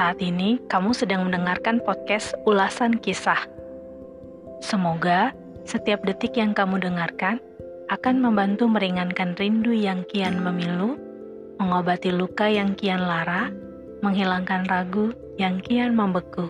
Saat ini kamu sedang mendengarkan podcast ulasan kisah. Semoga setiap detik yang kamu dengarkan akan membantu meringankan rindu yang kian memilu, mengobati luka yang kian lara, menghilangkan ragu yang kian membeku.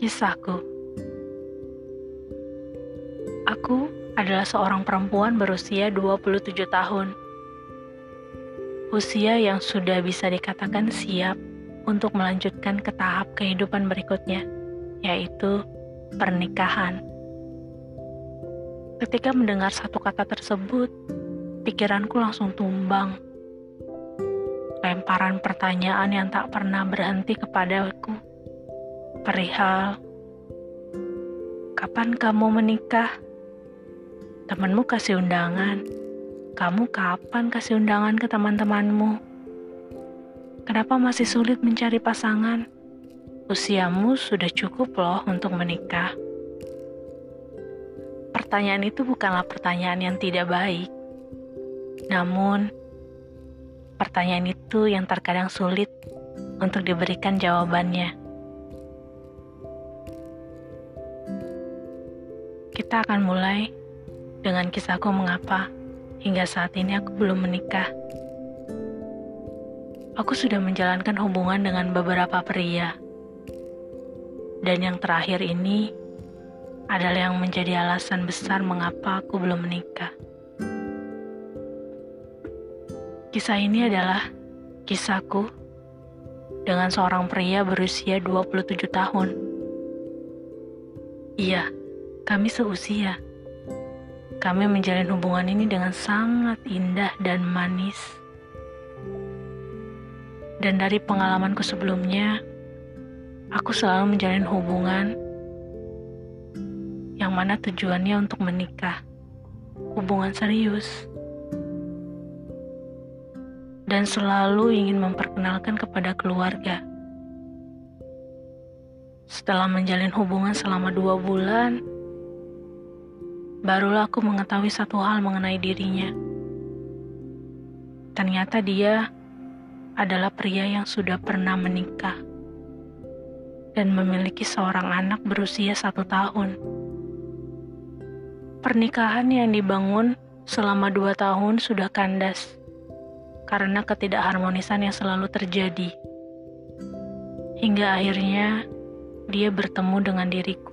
Kisahku Aku adalah seorang perempuan berusia 27 tahun usia yang sudah bisa dikatakan siap untuk melanjutkan ke tahap kehidupan berikutnya, yaitu pernikahan. Ketika mendengar satu kata tersebut, pikiranku langsung tumbang. Lemparan pertanyaan yang tak pernah berhenti kepadaku. Perihal, kapan kamu menikah? Temanmu kasih undangan kamu kapan kasih undangan ke teman-temanmu? Kenapa masih sulit mencari pasangan? Usiamu sudah cukup loh untuk menikah. Pertanyaan itu bukanlah pertanyaan yang tidak baik. Namun, pertanyaan itu yang terkadang sulit untuk diberikan jawabannya. Kita akan mulai dengan kisahku mengapa Hingga saat ini aku belum menikah. Aku sudah menjalankan hubungan dengan beberapa pria. Dan yang terakhir ini adalah yang menjadi alasan besar mengapa aku belum menikah. Kisah ini adalah kisahku dengan seorang pria berusia 27 tahun. Iya, kami seusia. Kami menjalin hubungan ini dengan sangat indah dan manis. Dan dari pengalamanku sebelumnya, aku selalu menjalin hubungan yang mana tujuannya untuk menikah. Hubungan serius. Dan selalu ingin memperkenalkan kepada keluarga. Setelah menjalin hubungan selama dua bulan, barulah aku mengetahui satu hal mengenai dirinya. Ternyata dia adalah pria yang sudah pernah menikah dan memiliki seorang anak berusia satu tahun. Pernikahan yang dibangun selama dua tahun sudah kandas karena ketidakharmonisan yang selalu terjadi. Hingga akhirnya dia bertemu dengan diriku.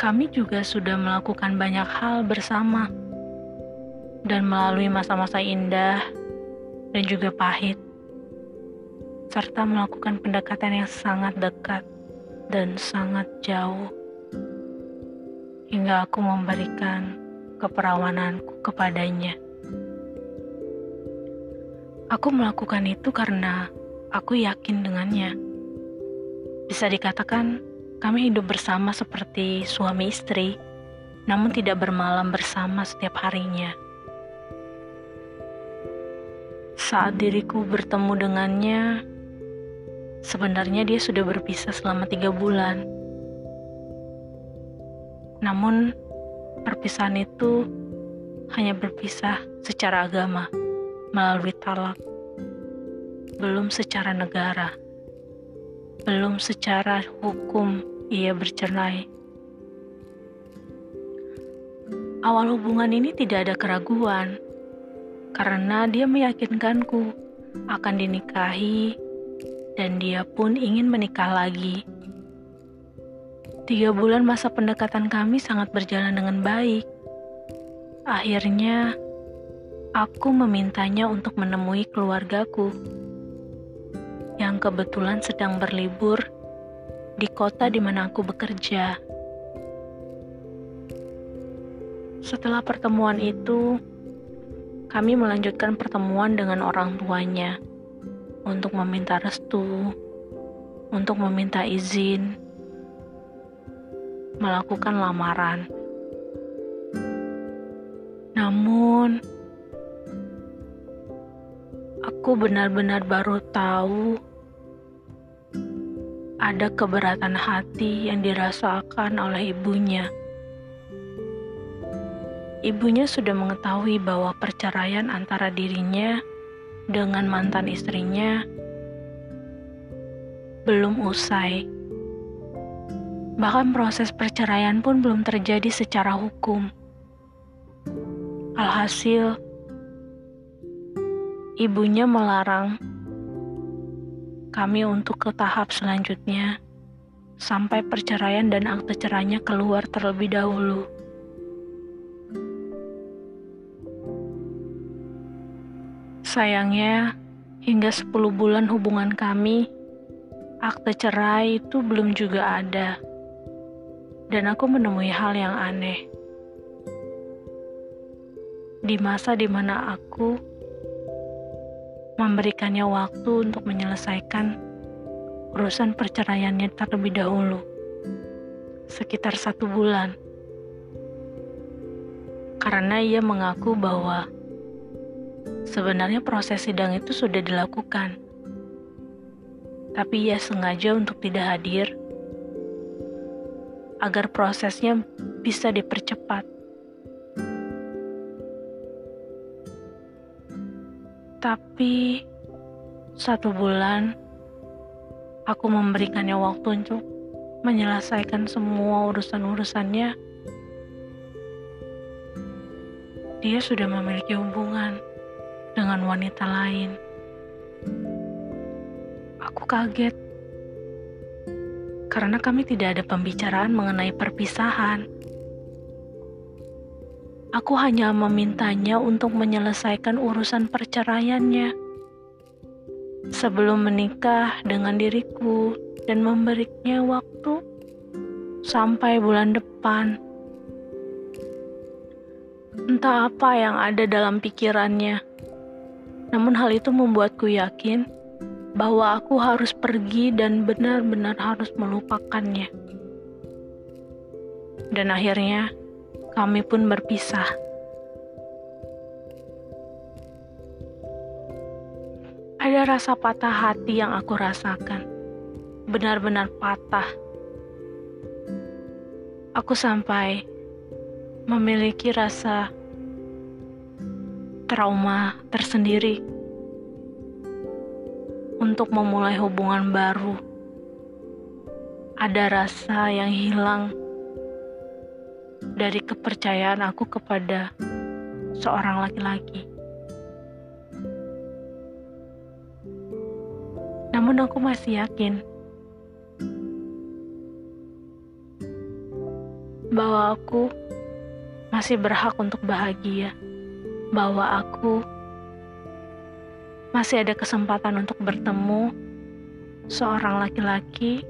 Kami juga sudah melakukan banyak hal bersama dan melalui masa-masa indah dan juga pahit, serta melakukan pendekatan yang sangat dekat dan sangat jauh, hingga aku memberikan keperawananku kepadanya. Aku melakukan itu karena aku yakin dengannya. Bisa dikatakan, kami hidup bersama seperti suami istri, namun tidak bermalam bersama setiap harinya. Saat diriku bertemu dengannya, sebenarnya dia sudah berpisah selama tiga bulan. Namun, perpisahan itu hanya berpisah secara agama melalui talak, belum secara negara belum secara hukum ia bercerai. Awal hubungan ini tidak ada keraguan, karena dia meyakinkanku akan dinikahi dan dia pun ingin menikah lagi. Tiga bulan masa pendekatan kami sangat berjalan dengan baik. Akhirnya, aku memintanya untuk menemui keluargaku kebetulan sedang berlibur di kota di mana aku bekerja. Setelah pertemuan itu, kami melanjutkan pertemuan dengan orang tuanya untuk meminta restu, untuk meminta izin, melakukan lamaran. Namun, aku benar-benar baru tahu ada keberatan hati yang dirasakan oleh ibunya. ibunya sudah mengetahui bahwa perceraian antara dirinya dengan mantan istrinya belum usai. Bahkan proses perceraian pun belum terjadi secara hukum. Alhasil, ibunya melarang kami untuk ke tahap selanjutnya sampai perceraian dan akte cerainya keluar terlebih dahulu. Sayangnya, hingga 10 bulan hubungan kami, akte cerai itu belum juga ada. Dan aku menemui hal yang aneh. Di masa di mana aku memberikannya waktu untuk menyelesaikan urusan perceraiannya terlebih dahulu. Sekitar satu bulan. Karena ia mengaku bahwa Sebenarnya proses sidang itu sudah dilakukan, tapi ia sengaja untuk tidak hadir agar prosesnya bisa dipercepat. Tapi satu bulan aku memberikannya waktu untuk menyelesaikan semua urusan-urusannya. Dia sudah memiliki hubungan dengan wanita lain. Aku kaget karena kami tidak ada pembicaraan mengenai perpisahan. Aku hanya memintanya untuk menyelesaikan urusan perceraiannya sebelum menikah dengan diriku dan memberinya waktu sampai bulan depan. Entah apa yang ada dalam pikirannya namun hal itu membuatku yakin bahwa aku harus pergi dan benar-benar harus melupakannya. Dan akhirnya kami pun berpisah. Ada rasa patah hati yang aku rasakan. Benar-benar patah. Aku sampai memiliki rasa trauma tersendiri untuk memulai hubungan baru. Ada rasa yang hilang dari kepercayaan aku kepada seorang laki-laki. Namun aku masih yakin bahwa aku masih berhak untuk bahagia bahwa aku masih ada kesempatan untuk bertemu seorang laki-laki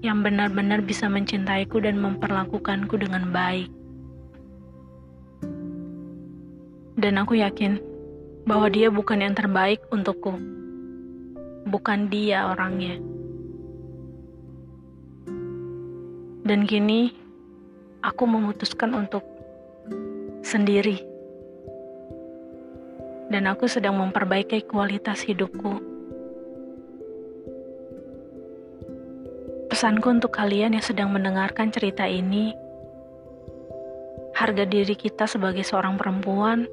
yang benar-benar bisa mencintaiku dan memperlakukanku dengan baik. Dan aku yakin bahwa dia bukan yang terbaik untukku. Bukan dia orangnya. Dan kini aku memutuskan untuk sendiri. Dan aku sedang memperbaiki kualitas hidupku. Pesanku untuk kalian yang sedang mendengarkan cerita ini, harga diri kita sebagai seorang perempuan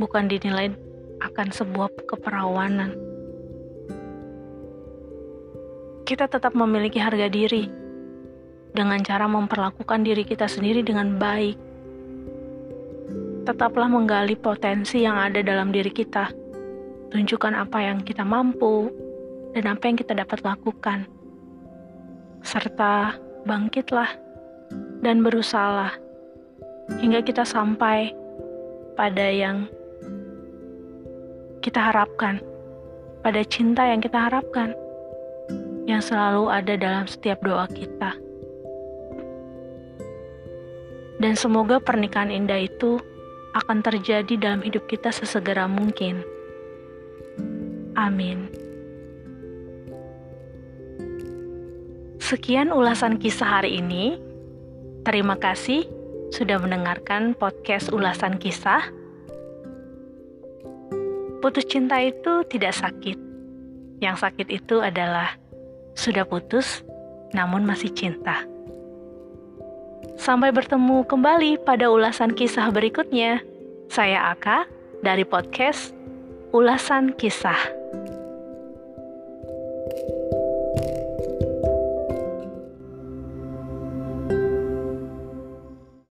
bukan dinilai akan sebuah keperawanan. Kita tetap memiliki harga diri dengan cara memperlakukan diri kita sendiri dengan baik tetaplah menggali potensi yang ada dalam diri kita. Tunjukkan apa yang kita mampu dan apa yang kita dapat lakukan. Serta bangkitlah dan berusaha hingga kita sampai pada yang kita harapkan, pada cinta yang kita harapkan, yang selalu ada dalam setiap doa kita. Dan semoga pernikahan indah itu akan terjadi dalam hidup kita sesegera mungkin. Amin. Sekian ulasan kisah hari ini. Terima kasih sudah mendengarkan podcast ulasan kisah. Putus cinta itu tidak sakit. Yang sakit itu adalah sudah putus namun masih cinta. Sampai bertemu kembali pada ulasan kisah berikutnya. Saya Aka dari podcast Ulasan Kisah.